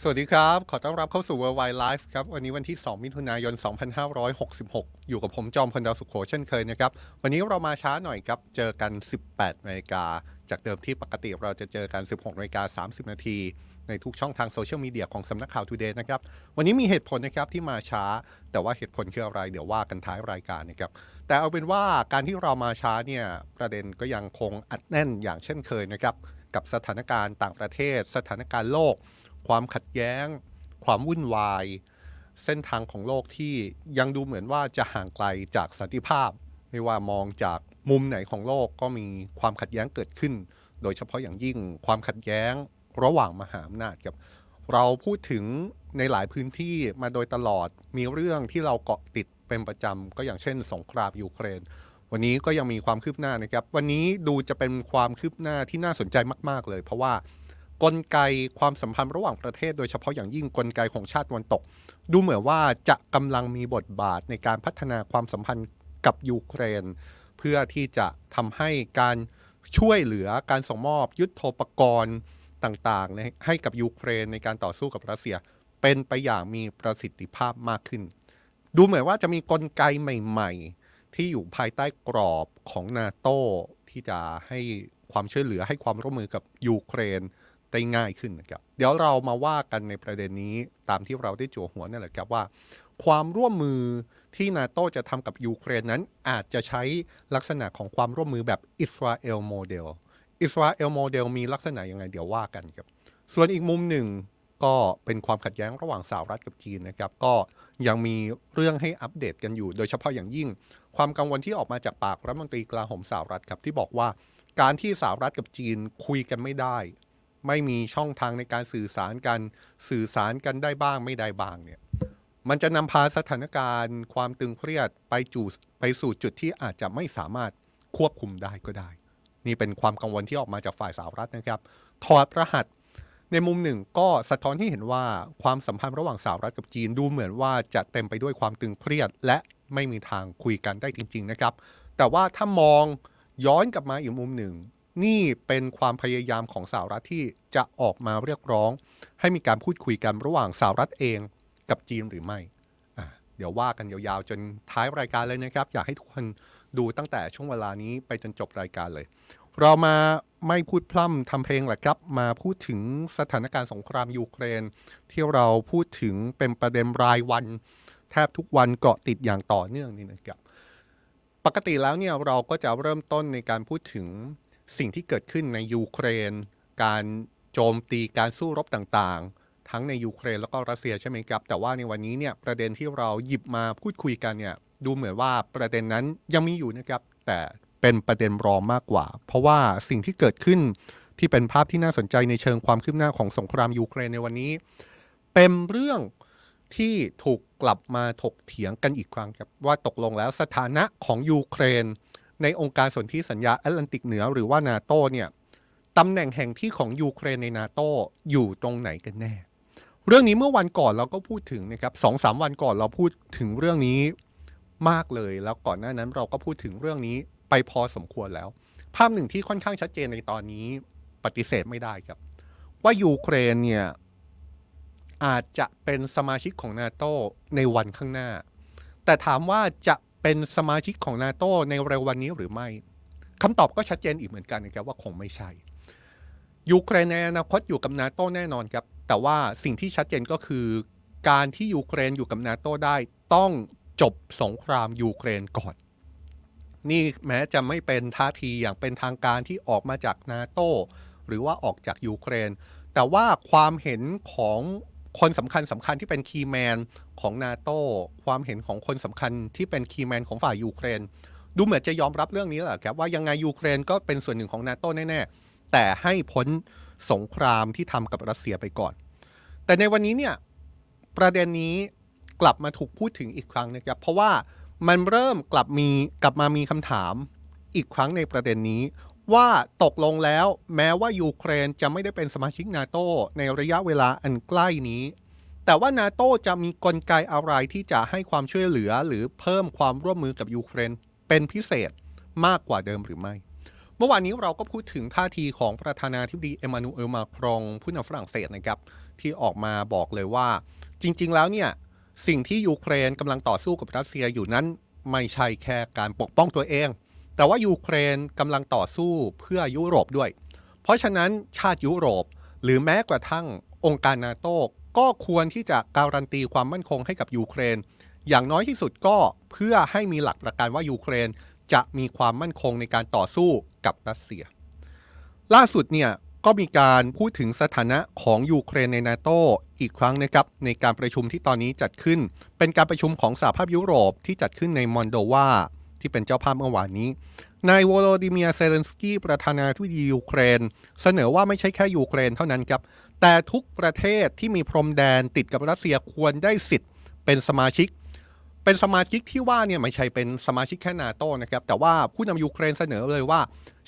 สวัสดีครับ ขอต้อนรับเข้าสู่ Worldwide Life ครับ วันนี้วันที่ 2 มิถุนายน 2566 อยู่กับผมจอมพลดาวสุขโขเช่นเคยนะครับ วันนี้เรามาช้าหน่อยครับ เจอกัน 18นาฬิกา จากเดิมที่ปกติเราจะเจอกัน 16นาฬิกา30 นาทีในทุกช่องทางโซเชียลมีเดียของสำนักข่าว Today นะครับ วันนี้มีเหตุผลนะครับที่มาช้า แต่ว่าเหตุผลคืออะไร เดี๋ยวว่ากันท้ายรายการนะครับ แต่เอาเป็นว่าการที่เรามาช้าเนี่ยประเด็นก็ยังคงอัดแน่นอย่างเช่นเคยนะครับกับสถานการณ์ต่างประเทศ สถานการณ์โลก ความขัดแย้ง ความวุ่นวาย เส้นทางของโลกที่ยังดูเหมือนว่าจะห่างไกลจากสันติภาพ ไม่ว่ามองจากมุมไหนของโลกก็มีความขัดแย้งเกิดขึ้น โดยเฉพาะอย่างยิ่งความขัดแย้งระหว่างมหาอำนาจครับเราพูดถึงในหลายพื้นที่มาโดยตลอดมีเรื่องที่เราเกาะติดเป็นประจำก็อย่างเช่น สงครามยูเครน วันนี้ก็ยังมีความคืบหน้านะครับ วันนี้ดูจะเป็นความคืบหน้าที่น่าสนใจมาก ๆ เลย เพราะว่า กลไกความสัมพันธ์ระหว่างประเทศโดยเฉพาะอย่างยิ่งกลไกของชาติตะวันตก ดูเหมือนว่าจะกำลังมีบทบาทในการพัฒนาความสัมพันธ์กับยูเครน เพื่อที่จะทำให้การช่วยเหลือการส่งมอบยุทโธปกรณ์ต่างๆ ให้กับยูเครนในการต่อสู้กับรัสเซีย เป็นไปอย่างมีประสิทธิภาพมากขึ้น ดูเหมือนว่าจะมีกลไกใหม่ ๆ ที่อยู่ภายใต้กรอบของนาโตที่จะให้ความช่วยเหลือให้ความร่วมมือกับยูเครน ได้ง่ายขึ้นนะครับ เดี๋ยวเรามาว่ากันในประเด็นนี้ตามที่เราได้จั่วหัวนั่นแหละครับว่า ความร่วมมือที่นาโตจะทำกับยูเครนนั้นอาจจะใช้ลักษณะของความร่วมมือแบบอิสราเอลโมเดลอิสราเอลโมเดลมีลักษณะยังไงเดี๋ยวว่ากันครับ ส่วนอีกมุมหนึ่งก็เป็นความขัดแย้งระหว่างสหรัฐกับจีนนะครับ ก็ยังมีเรื่องให้อัปเดตกันอยู่ โดยเฉพาะอย่างยิ่ง ความกังวลที่ออกมาจากปากรัฐมนตรีกลาโหมสหรัฐครับที่บอกว่า การที่สหรัฐกับจีนคุยกันไม่ได้ ไม่มีช่องทางในการสื่อสารกันสื่อสารกันได้บ้างไม่ได้บ้างเนี่ยมันจะนำพาสถานการณ์ความตึงเครียดไปจูไปสู่จุดที่อาจจะไม่สามารถควบคุมได้ก็ได้ นี่เป็นความกังวลที่ออกมาจากฝ่ายสหรัฐนะครับ ถอดรหัส ในมุมหนึ่งก็สะท้อนให้เห็นว่าความสัมพันธ์ระหว่างสหรัฐกับจีนดูเหมือนว่าจะเต็มไปด้วยความตึงเครียด และไม่มีทางคุยกันได้จริง ๆ นะครับ แต่ว่าถ้ามองย้อนกลับมาอีกมุมหนึ่ง นี่เป็นความพยายามของสหรัฐที่จะออกมาเรียกร้อง ให้มีการพูดคุยกันระหว่างสหรัฐเองกับจีนหรือไม่ เดี๋ยวว่ากันยาวๆ จนท้ายรายการเลยนะครับ อยากให้ทุกคนดูตั้งแต่ช่วงเวลานี้ไปจนจบรายการเลย เรามาไม่พูดพร่ำทำเพลงแหละครับ มาพูดถึงสถานการณ์สงครามยูเครน ที่เราพูดถึงเป็นประเด็นรายวัน แทบทุกวันเกาะติดอย่างต่อเนื่องนี่นะครับ ปกติแล้วเนี่ยเราก็จะเริ่มต้นในการพูดถึง สิ่งที่เกิดขึ้นในยูเครน การโจมตีการสู้รบต่างๆ ทั้งในยูเครนแล้วก็รัสเซียใช่ไหมครับ แต่ว่าในวันนี้เนี่ยประเด็นที่เราหยิบมาพูดคุยกันเนี่ยดูเหมือนว่าประเด็นนั้นยังมีอยู่นะครับ แต่เป็นประเด็นรองมากกว่า เพราะว่าสิ่งที่เกิดขึ้นที่เป็นภาพที่น่าสนใจในเชิงความคืบหน้าของสงครามยูเครนในวันนี้ เป็นเรื่องที่ถูกกลับมาถกเถียงกันอีกครั้งครับว่าตกลงแล้วสถานะของยูเครน ในองค์การสนธิสัญญาแอตแลนติกเหนือหรือว่านาโตเนี่ยตำแหน่งแห่งที่ของยูเครนในนาโตอยู่ตรงไหนกันแน่ เรื่องนี้เมื่อวันก่อนเราก็พูดถึงนะครับสองสามวันก่อนเราพูดถึงเรื่องนี้มากเลย แล้วก่อนหน้านั้นเราก็พูดถึงเรื่องนี้ไปพอสมควรแล้ว ภาพหนึ่งที่ค่อนข้างชัดเจนในตอนนี้ปฏิเสธไม่ได้ครับ ว่ายูเครนเนี่ยอาจจะเป็นสมาชิกของนาโตในวันข้างหน้า แต่ถามว่าจะ เป็นสมาชิกของนาโตในเร็ววันนี้หรือไม่คำตอบก็ชัดเจนอีกเหมือนกันนะครับว่าคงไม่ใช่ ยูเครนในอนาคตอยู่กับนาโตแน่นอนครับ แต่ว่าสิ่งที่ชัดเจนก็คือ การที่ยูเครนอยู่กับนาโตได้ต้องจบสงครามยูเครนก่อน นี่แม้จะไม่เป็นท่าทีอย่างเป็นทางการที่ออกมาจากนาโตหรือว่าออกจากยูเครน แต่ว่าความเห็นของ คนสำคัญสำคัญที่เป็น key man ของนาโต้ความเห็นของคนสำคัญที่เป็น key man ของฝ่ายยูเครน ดูเหมือนจะยอมรับเรื่องนี้แหละครับว่ายังไงยูเครนก็เป็นส่วนหนึ่งของนาโต้แน่ๆ แต่ให้พ้นสงครามที่ทำกับรัสเซียไปก่อน แต่ในวันนี้เนี่ยประเด็นนี้กลับมาถูกพูดถึงอีกครั้งนะครับ เพราะว่ามันเริ่มกลับมีกลับมามีคำถามอีกครั้งในประเด็นนี้ ว่าตกลงแล้วแม้ว่ายูเครนจะไม่ได้เป็นสมาชิกนาโตในระยะเวลาอันใกล้นี้ แต่ว่านาโตจะมีกลไกอะไรที่จะให้ความช่วยเหลือหรือเพิ่มความร่วมมือกับยูเครนเป็นพิเศษมากกว่าเดิมหรือไม่ เมื่อวานนี้เราก็พูดถึงท่าทีของประธานาธิบดีเอมานูเอลมาครองผู้นำฝรั่งเศสนะครับ ที่ออกมาบอกเลยว่า จริง ๆ แล้วเนี่ยสิ่งที่ยูเครนกำลังต่อสู้กับรัสเซียอยู่นั้น ไม่ใช่แค่การปกป้องตัวเอง แต่ว่ายูเครนกำลังต่อสู้เพื่อยุโรปด้วย เพราะฉะนั้นชาติยุโรป หรือแม้กระทั่งองค์การนาโต้ก็ควรที่จะการันตีความมั่นคงให้กับยูเครน อย่างน้อยที่สุดก็เพื่อให้มีหลักประกันว่ายูเครนจะมีความมั่นคงในการต่อสู้กับรัสเซีย ล่าสุดเนี่ยก็มีการพูดถึงสถานะของยูเครนในนาโตอีกครั้งนะครับในการประชุมที่ตอนนี้จัดขึ้น เป็นการประชุมของสหภาพยุโรปที่จัดขึ้นในมอลโดวา ที่เป็นเจ้าภาพเมื่อวานนี้ นายโวโลดิเมียร์ เซเลนสกี้ประธานาธิบดียูเครน เสนอว่าไม่ใช่แค่ยูเครนเท่านั้นครับ แต่ทุกประเทศที่มีพรมแดนติดกับรัสเซียควรได้สิทธิ์เป็นสมาชิก เป็นสมาชิกที่ว่าเนี่ยไม่ใช่เป็นสมาชิกแค่นาโต้นะครับ แต่ว่าผู้นำยูเครนเสนอเลยว่า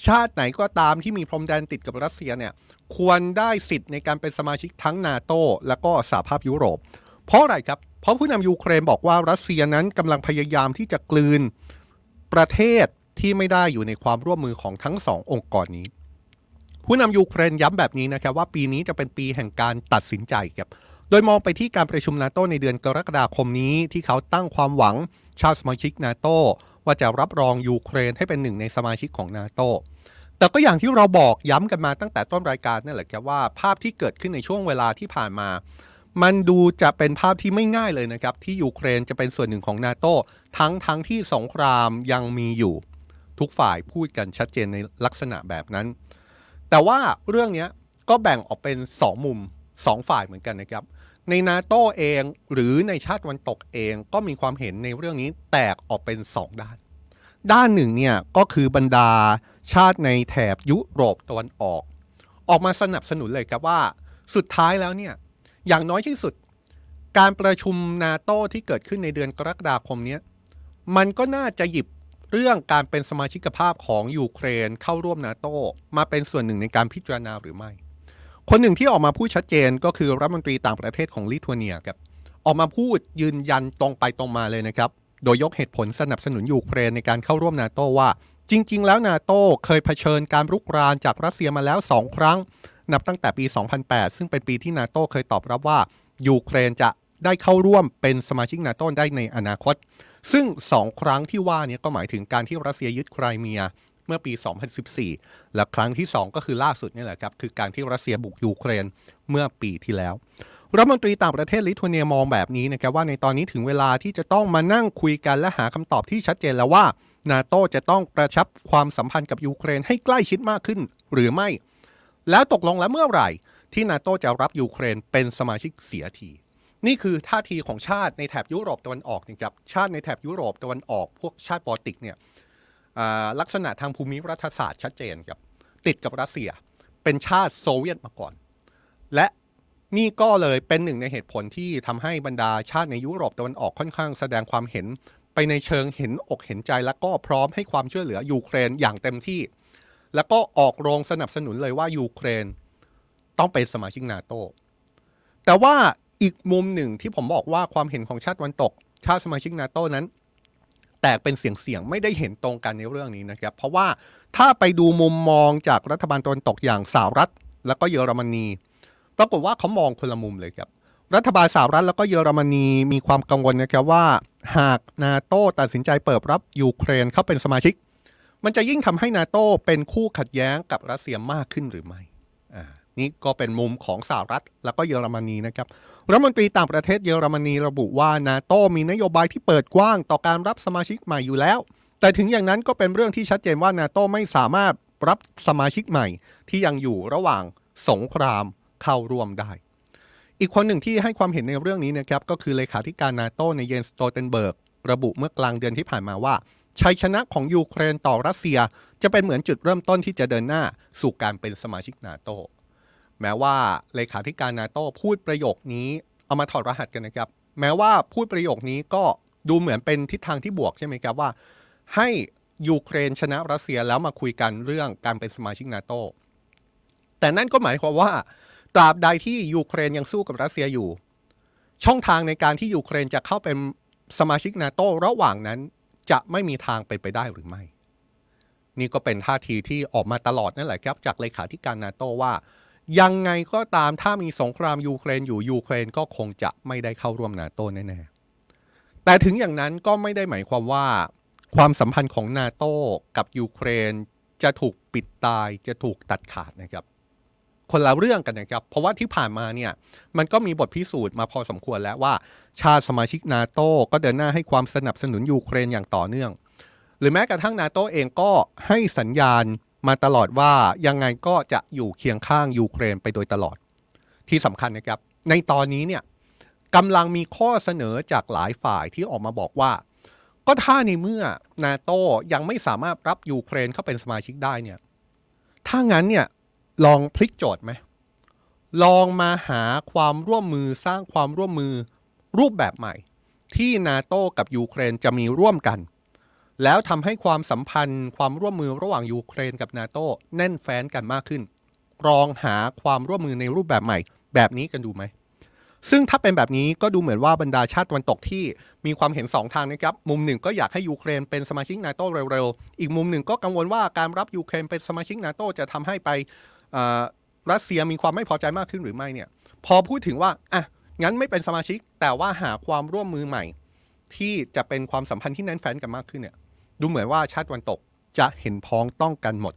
ชาติไหนก็ตามที่มีพรมแดนติดกับรัสเซียเนี่ยควรได้สิทธิ์ในการเป็นสมาชิกทั้งนาโต้และก็สหภาพยุโรป เพราะอะไรครับเพราะผู้นำยูเครนบอกว่ารัสเซียนั้นกำลังพยายามที่จะกลืน ประเทศที่ไม่ได้อยู่ในความร่วมมือของทั้งสององค์กรนี้ผู้นำยูเครนย้ำแบบนี้นะครับว่าปีนี้จะเป็นปีแห่งการตัดสินใจครับโดยมองไปที่การประชุมนาโตในเดือนกรกฎาคมนี้ที่เขาตั้งความหวังชาวสมาชิกนาโตว่าจะรับรองยูเครนให้เป็นหนึ่งในสมาชิกของนาโตแต่ก็อย่างที่เราบอกย้ำกันมาตั้งแต่ต้นรายการนั่นแหละครับว่าภาพที่เกิดขึ้นในช่วงเวลาที่ผ่านมา มันดูจะเป็นภาพที่ไม่ง่ายเลยนะครับ ที่ยูเครนจะเป็นส่วนหนึ่งของนาโตทั้งทั้งที่สงครามยังมีอยู่ ทุกฝ่ายพูดกันชัดเจนในลักษณะแบบนั้น แต่ว่าเรื่องนี้ก็แบ่งออกเป็น 2 มุม 2 ฝ่ายเหมือนกันนะครับ ในนาโตเองหรือในชาติวันตกเองก็มีความเห็นในเรื่องนี้แตกออกเป็น 2 ด้าน ด้านหนึ่งเนี่ยก็คือบรรดาชาติในแถบยุโรปตะวันออก ออกมาสนับสนุนเลยครับว่า สุดท้ายแล้วเนี่ย อย่างน้อยที่สุด การประชุมนาโตที่เกิดขึ้นในเดือนกรกฎาคมนี้มันก็น่าจะหยิบเรื่องการเป็นสมาชิกภาพของยูเครนเข้าร่วมนาโตมาเป็นส่วนหนึ่งในการพิจารณาหรือไม่ คนหนึ่งที่ออกมาพูดชัดเจนก็คือรัฐมนตรีต่างประเทศของลิทัวเนียครับออกมาพูดยืนยันตรงไปตรงมาเลยนะครับ โดยยกเหตุผลสนับสนุนยูเครนในการเข้าร่วมนาโตว่า จริง ๆ แล้วนาโตเคยเผชิญการรุกรานจากรัสเซียมาแล้ว2ครั้ง นับตั้งแต่ปี 2008 ซึ่งเป็นปีที่นาโตเคยตอบรับว่ายูเครนจะได้เข้าร่วมเป็นสมาชิกนาโตได้ในอนาคต ซึ่งสองครั้งที่ว่านี้ก็หมายถึงการที่รัสเซียยึดไครเมียเมื่อปี 2014 และครั้งที่ 2 ก็คือล่าสุดนี่แหละครับ คือการที่รัสเซียบุกยูเครนเมื่อปีที่แล้ว รัฐมนตรีต่างประเทศลิทัวเนียมองแบบนี้นะครับว่าในตอนนี้ถึงเวลาที่จะต้องมานั่งคุยกันและหาคำตอบที่ชัดเจนแล้วว่านาโตจะต้องกระชับความสัมพันธ์กับยูเครนให้ใกล้ชิดมากขึ้น หรือไม่ แล้วตกลงแล้วเมื่อไหร่ ที่นาโตจะรับยูเครนเป็นสมาชิกเสียที นี่คือท่าทีของชาติในแถบยุโรปตะวันออกนะครับชาติในแถบยุโรปตะวันออก พวกชาติบอลติกเนี่ยลักษณะทางภูมิรัฐศาสตร์ชัดเจนครับติดกับรัสเซียเป็นชาติโซเวียตมาก่อน และนี่ก็เลยเป็นหนึ่งในเหตุผลที่ทำให้บรรดาชาติในยุโรปตะวันออกค่อนข้างแสดงความเห็น ไปในเชิงเห็นอกเห็นใจและก็พร้อมให้ความช่วยเหลือยูเครนอย่างเต็มที่ แล้วก็ออกโรงสนับสนุนเลยว่ายูเครน ต้องเป็นสมาชิกนาโตแต่ว่าอีกมุมหนึ่งที่ผมบอกว่าความเห็นของชาติวันตก ชาติสมาชิกนาโตนั้น แตกเป็นเสียงเสียงไม่ได้เห็นตรงกันในเรื่องนี้นะครับ เพราะว่าถ้าไปดูมุมมองจากรัฐบาลตะวันตกอย่างสหรัฐ แล้วก็เยอรมนีปรากฏว่าเขามองคนละมุมเลยครับรัฐบาลสหรัฐแล้วก็เยอรมนีมีความกังวลนะครับว่า หากนาโตตัดสินใจเปิดรับยูเครนเข้าเป็นสมาชิก มันจะยิ่งทำให้นาโตเป็นคู่ขัดแย้งกับรัสเซียมากขึ้นหรือไม่อ่านี่ก็เป็นมุมของสหรัฐแล้วก็เยอรมนีนะครับรัฐมนตรีต่างประเทศเยอรมนีระบุว่านาโตมีนโยบายที่เปิดกว้างต่อการรับสมาชิกใหม่อยู่แล้ว แต่ถึงอย่างนั้นก็เป็นเรื่องที่ชัดเจนว่านาโตไม่สามารถรับสมาชิกใหม่ที่ยังอยู่ระหว่างสงครามเข้าร่วมได้ อีกคนหนึ่งที่ให้ความเห็นในเรื่องนี้นะครับก็คือเลขาธิการนาโตนายเยนส์ สโตลเทนเบิร์กระบุเมื่อกลางเดือนที่ผ่านมาว่า ชัยชนะของยูเครนต่อรัสเซีย จะเป็นเหมือนจุดเริ่มต้นที่จะเดินหน้าสู่การเป็นสมาชิกนาโตแม้ว่าเลขาธิการนาโตพูดประโยคนี้เอามาถอดรหัสกันนะครับ แม้ว่าพูดประโยคนี้ก็ดูเหมือนเป็นทิศทางที่บวกใช่ไหมครับว่า ให้ยูเครนชนะรัสเซียแล้วมาคุยกันเรื่องการเป็นสมาชิกนาโตแต่นั่นก็หมายความว่าตราบใดที่ยูเครนยังสู้กับรัสเซียอยู่ ช่องทางในการที่ยูเครนจะเข้าเป็นสมาชิกนาโตระหว่างนั้น จะไม่มีทางเป็นไปได้หรือไม่ นี่ก็เป็นท่าทีที่ออกมาตลอดนั่นแหละครับจากเลขาธิการนาโตว่า ยังไงก็ตามถ้ามีสงครามยูเครนอยู่ยูเครนก็คงจะไม่ได้เข้าร่วมนาโตแน่ๆแต่ถึงอย่างนั้นก็ไม่ได้หมายความว่า ความสัมพันธ์ของนาโตกับยูเครนจะถูกปิดตายจะถูกตัดขาดนะครับ คนละเรื่องกันนะครับ เพราะว่าที่ผ่านมาเนี่ยมันก็มีบทพิสูจน์มาพอสมควรแล้วว่า ชาติสมาชิกนาโตก็เดินหน้าให้ความสนับสนุนยูเครนอย่างต่อเนื่อง หรือแม้กระทั่งนาโตเองก็ให้สัญญาณมาตลอดว่ายังไงก็จะอยู่เคียงข้างยูเครนไปโดยตลอด ที่สำคัญนะครับ ในตอนนี้เนี่ยกำลังมีข้อเสนอจากหลายฝ่ายที่ออกมาบอกว่า ก็ถ้าในเมื่อนาโตยังไม่สามารถรับยูเครนเข้าเป็นสมาชิกได้เนี่ยถ้างั้นเนี่ย ลองพลิกโจทย์ไหม ลองมาหาความร่วมมือสร้างความร่วมมือรูปแบบใหม่ ที่นาโต้กับยูเครนจะมีร่วมกัน แล้วทำให้ความสัมพันธ์ความร่วมมือระหว่างยูเครนกับนาโต้แน่นแฟ้นกันมากขึ้นลองหาความร่วมมือในรูปแบบใหม่ แบบนี้กันดูไหมซึ่งถ้าเป็นแบบนี้ก็ดูเหมือนว่าบรรดาชาติตะวันตกที่มีความเห็นสองทางนะครับ มุมหนึ่งก็อยากให้ยูเครนเป็นสมาชิกนาโตเร็วๆ อีกมุมหนึ่งก็กังวลว่าการรับยูเครนเป็นสมาชิกนาโตจะทำให้ไป รัสเซียมีความไม่พอใจมากขึ้นหรือไม่เนี่ยพอพูดถึงว่าอะงั้นไม่เป็นสมาชิก แต่ว่าหาความร่วมมือใหม่ ที่จะเป็นความสัมพันธ์ที่แน่นแฟ้นกันมากขึ้นเนี่ยดูเหมือนว่าชาติตะวันตกจะเห็นพ้องต้องกันหมด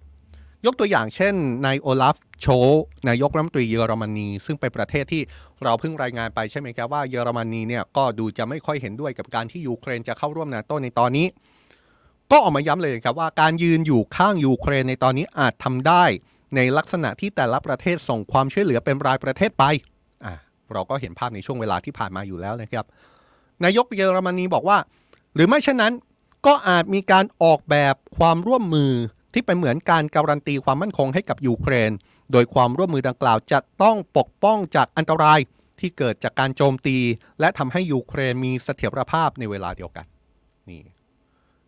ยกตัวอย่างเช่นนายโอลาฟโชนายกรัฐมนตรีเยอรมนี ซึ่งเป็นประเทศที่เราเพิ่งรายงานไปใช่ไหมครับว่าเยอรมนีเนี่ยก็ดูจะไม่ค่อยเห็นด้วยกับการที่ยูเครนจะเข้าร่วมนาโตในตอนนี้ ก็ออกมาย้ำเลยครับว่าการยืนอยู่ข้างยูเครนในตอนนี้อาจทำได้ ในลักษณะที่แต่ละประเทศส่งความช่วยเหลือเป็นรายประเทศไปอ่าเราก็เห็นภาพในช่วงเวลาที่ผ่านมาอยู่แล้วนะครับ นายกเยอรมนีบอกว่า หรือไม่เช่นนั้นก็อาจมีการออกแบบความร่วมมือที่เป็นเหมือนการการันตีความมั่นคงให้กับยูเครน โดยความร่วมมือดังกล่าวจะต้องปกป้องจากอันตรายที่เกิดจากการโจมตี และทำให้ยูเครนมีเสถียรภาพในเวลาเดียวกันนี่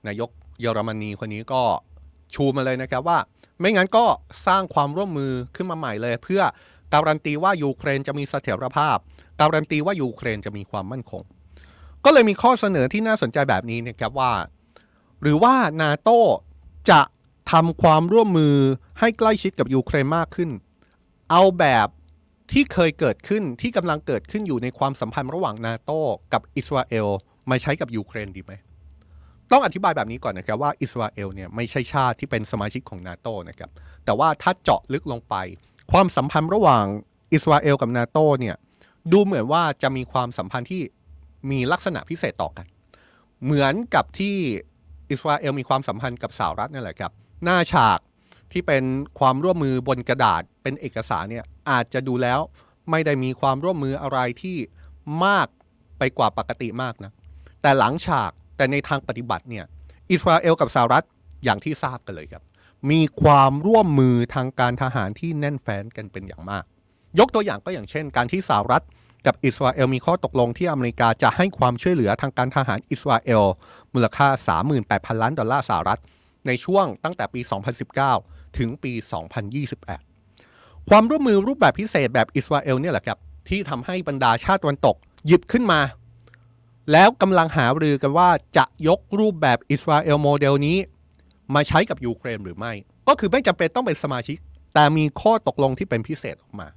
นายกเยอรมนีคนนี้ก็ชูมาเลยนะครับว่า ไม่งั้นก็สร้างความร่วมมือขึ้นมาใหม่เลย เพื่อการันตีว่ายูเครนจะมีเสถียรภาพ การันตีว่ายูเครนจะมีความมั่นคง ก็เลยมีข้อเสนอที่น่าสนใจแบบนี้นะครับว่า หรือว่านาโตจะทำความร่วมมือให้ใกล้ชิดกับยูเครนมากขึ้น เอาแบบที่เคยเกิดขึ้นที่กำลังเกิดขึ้นอยู่ในความสัมพันธ์ระหว่างนาโตกับอิสราเอลมาใช้กับยูเครนดีไหม ต้องอธิบายแบบนี้ก่อนนะครับว่าอิสราเอลเนี่ยไม่ใช่ชาติที่เป็นสมาชิกของนาโตนะครับแต่ว่าถ้าเจาะลึกลงไป ความสัมพันธ์ระหว่างอิสราเอลกับนาโตเนี่ยดูเหมือนว่าจะมีความสัมพันธ์ที่มีลักษณะพิเศษต่อกัน เหมือนกับที่อิสราเอลมีความสัมพันธ์กับสหรัฐนั่นแหละครับ หน้าฉากที่เป็นความร่วมมือบนกระดาษเป็นเอกสารเนี่ยอาจจะดูแล้วไม่ได้มีความร่วมมืออะไรที่มากไปกว่าปกติมากนะแต่หลังฉาก แต่ในทางปฏิบัติเนี่ยอิสราเอลกับสหรัฐอย่างที่ทราบกันเลยครับ มีความร่วมมือทางการทหารที่แน่นแฟ้นกันเป็นอย่างมาก ยกตัวอย่างก็อย่างเช่น การที่สหรัฐกับอิสราเอลมีข้อตกลงที่อเมริกาจะให้ความช่วยเหลือทางการทหารอิสราเอลมูลค่า 38,000 ล้านดอลลาร์สหรัฐ ในช่วงตั้งแต่ปี 2019 ถึงปี 2028 ความร่วมมือรูปแบบพิเศษแบบอิสราเอลเนี่ยแหละครับที่ทำให้บรรดาชาติตะวันตก หยิบขึ้นมา แล้วกำลังหารือกันว่าจะยกรูปแบบอิสราเอลโมเดลนี้ มาใช้กับยูเครนหรือไม่ ก็คือไม่จำเป็นต้องเป็นสมาชิก แต่มีข้อตกลงที่เป็นพิเศษออกมา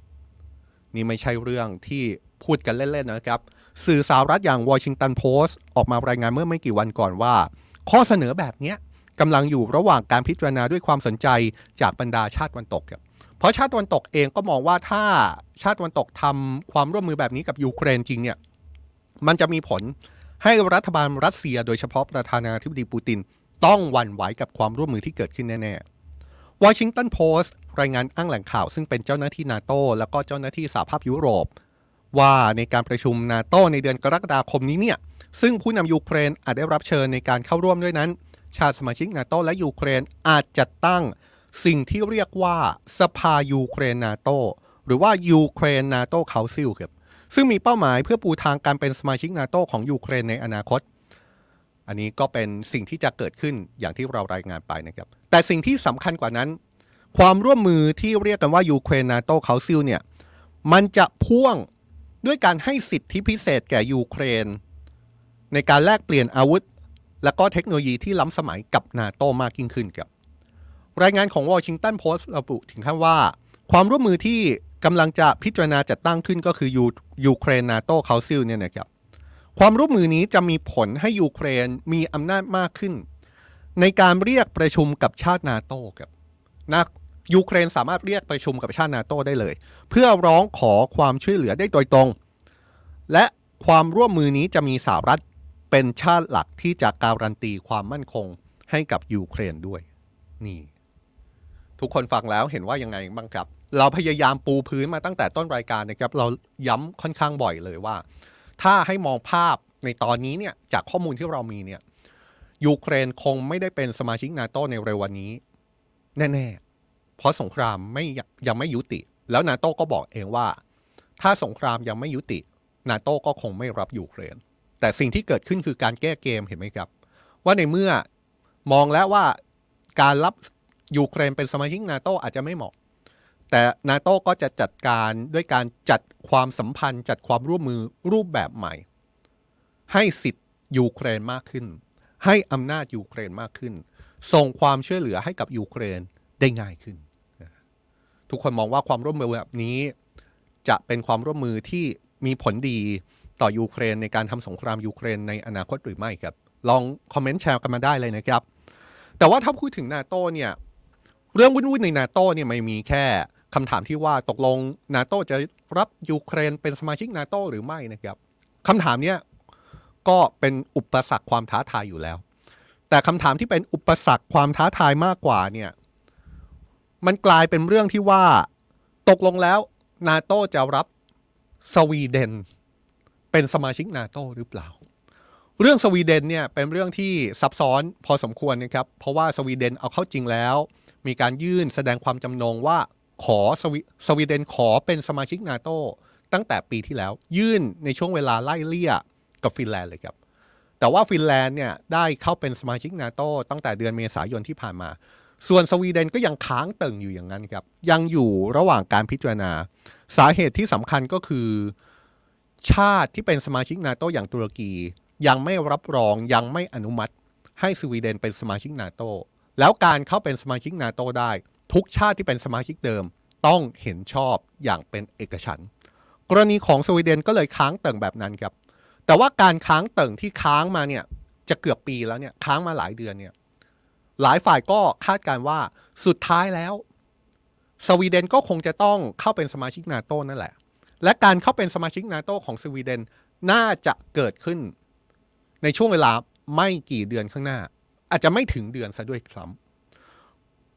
นี่ไม่ใช่เรื่องที่พูดกันเล่น ๆ นะครับ สื่อสหรัฐอย่างวอชิงตันโพสต์ออกมารายงานเมื่อไม่กี่วันก่อนว่า ข้อเสนอแบบนี้กำลังอยู่ระหว่างการพิจารณาด้วยความสนใจจากบรรดาชาติตะวันตกครับเพราะชาติตะวันตกเองก็มองว่าถ้าชาติตะวันตกทำความร่วมมือแบบนี้กับยูเครนจริงเนี่ย มันจะมีผลให้รัฐบาลรัสเซีย โดยเฉพาะประธานาธิบดีปูติน ต้องหวั่นไหวกับความร่วมมือที่เกิดขึ้นแน่ๆวอชิงตันโพสต์รายงานอ้างแหล่งข่าว ซึ่งเป็นเจ้าหน้าที่นาโตแล้วก็เจ้าหน้าที่สหภาพยุโรป ว่าในการประชุมนาโตในเดือนกรกฎาคมนี้เนี่ยซึ่งผู้นำยูเครนอาจได้รับเชิญในการเข้าร่วมด้วยนั้น ชาติสมาชิกนาโตและยูเครนอาจจัดตั้งสิ่งที่เรียกว่าสภายูเครนนาโตหรือว่า Ukraine NATO Council ครับ ซึ่งมีเป้าหมายเพื่อปูทางการเป็นสมาชิกนาโตของยูเครนในอนาคต อันนี้ก็เป็นสิ่งที่จะเกิดขึ้นอย่างที่เรารายงานไปนะครับ แต่สิ่งที่สำคัญกว่านั้น ความร่วมมือที่เรียกกันว่า Ukraine NATO Council เนี่ยมันจะพ่วงด้วยการให้สิทธิพิเศษแก่ยูเครน ในการแลกเปลี่ยนอาวุธ และก็เทคโนโลยีที่ล้ำสมัยกับนาโตมากยิ่งขึ้นครับรายงานของวอชิงตันโพสต์ระบุถึงขั้นว่า ความร่วมมือที่ กำลังจะพิจารณาจัดตั้งขึ้นก็คือยู Ukraine NATO Council เนี่ยนะครับความร่วมมือนี้จะมีผลให้ยูเครนมีอำนาจมากขึ้น ในการเรียกประชุมกับชาตินาโต้ครับนะยูเครนสามารถเรียกประชุมกับชาตินาโต้ได้เลย เพื่อร้องขอความช่วยเหลือได้โดยตรง และความร่วมมือนี้จะมีสหรัฐเป็นชาติหลักที่จะการันตีความมั่นคงให้กับยูเครนด้วย นี่ ทุกคนฟังแล้วเห็นว่ายังไงบ้างครับ เราพยายามปูพื้นมาตั้งแต่ต้นรายการนะครับ เราย้ำค่อนข้างบ่อยเลยว่า ถ้าให้มองภาพในตอนนี้เนี่ยจากข้อมูลที่เรามีเนี่ยยูเครนคงไม่ได้เป็นสมาชิกนาโตในเร็ววันนี้ แน่ๆ เพราะสงครามไม่ยังไม่ยุติ แล้วนาโต้ก็บอกเองว่า ถ้าสงครามยังไม่ยุตินาโต้ก็คงไม่รับยูเครน แต่สิ่งที่เกิดขึ้นคือการแก้เกมเห็นไหมครับ ว่าในเมื่อมองแล้วว่าการรับยูเครนเป็นสมาชิกนาโตอาจจะไม่เหมาะ แต่นาโต้ก็จะจัดการด้วยการจัดความสัมพันธ์ จัดความร่วมมือรูปแบบใหม่ ให้สิทธิ์ยูเครนมากขึ้น ให้อำนาจยูเครนมากขึ้น ส่งความช่วยเหลือให้กับยูเครนได้ง่ายขึ้น ทุกคนมองว่าความร่วมมือแบบนี้ จะเป็นความร่วมมือที่มีผลดีต่อยูเครนในการทำสงครามยูเครนในอนาคตหรือไม่ครับ ลองคอมเมนต์แชร์กันมาได้เลยนะครับ แต่ว่าถ้าพูดถึงนาโตเนี่ยเรื่องวุ่นๆในนาโตเนี่ยไม่มีแค่ คำถามที่ว่าตกลงนาโตจะรับยูเครนเป็นสมาชิกนาโตหรือไม่นะครับคำถามเนี้ยก็เป็นอุปสรรคความท้าทายอยู่แล้ว แต่คำถามที่เป็นอุปสรรคความท้าทายมากกว่าเนี่ยมันกลายเป็นเรื่องที่ว่าตกลงแล้วนาโตจะรับสวีเดน เป็นสมาชิกนาโตหรือเปล่า เรื่องสวีเดนเนี่ยเป็นเรื่องที่ซับซ้อนพอสมควรนะครับ เพราะว่าสวีเดนเอาเข้าจริงแล้ว มีการยื่นแสดงความจำนงว่า ขอสวสวีเดนขอเป็นสมาชิกนาโตตั้งแต่ปีที่แล้ว ยื่นในช่วงเวลาไล่เลี่ยกับฟินแลนด์เลยครับ แต่ว่าฟินแลนด์เนี่ยได้เข้าเป็นสมาชิกนาโตตั้งแต่เดือนเมษายนที่ผ่านมา ส่วนสวีเดนก็ยังค้างตึงอยู่อย่างนั้นครับ ยังอยู่ระหว่างการพิจารณา สาเหตุที่สำคัญก็คือ ชาติที่เป็นสมาชิกนาโตอย่างตุรกี ยังไม่รับรองยังไม่อนุมัติ ให้สวีเดนเป็นสมาชิกนาโตแล้วการเข้าเป็นสมาชิกนาโตได้ ทุกชาติที่เป็นสมาชิกเดิมต้องเห็นชอบอย่างเป็นเอกฉันท์กรณีของสวีเดนก็เลยค้างเติ่งแบบนั้นครับ แต่ว่าการค้างเติ่งที่ค้างมาเนี่ยจะเกือบปีแล้วเนี่ยค้างมาหลายเดือนเนี่ยหลายฝ่ายก็คาดการว่าสุดท้ายแล้ว สวีเดนก็คงจะต้องเข้าเป็นสมาชิกนาโตนั่นแหละ และการเข้าเป็นสมาชิกนาโตของสวีเดนน่าจะเกิดขึ้น ในช่วงเวลาไม่กี่เดือนข้างหน้า อาจจะไม่ถึงเดือนซะด้วยครับ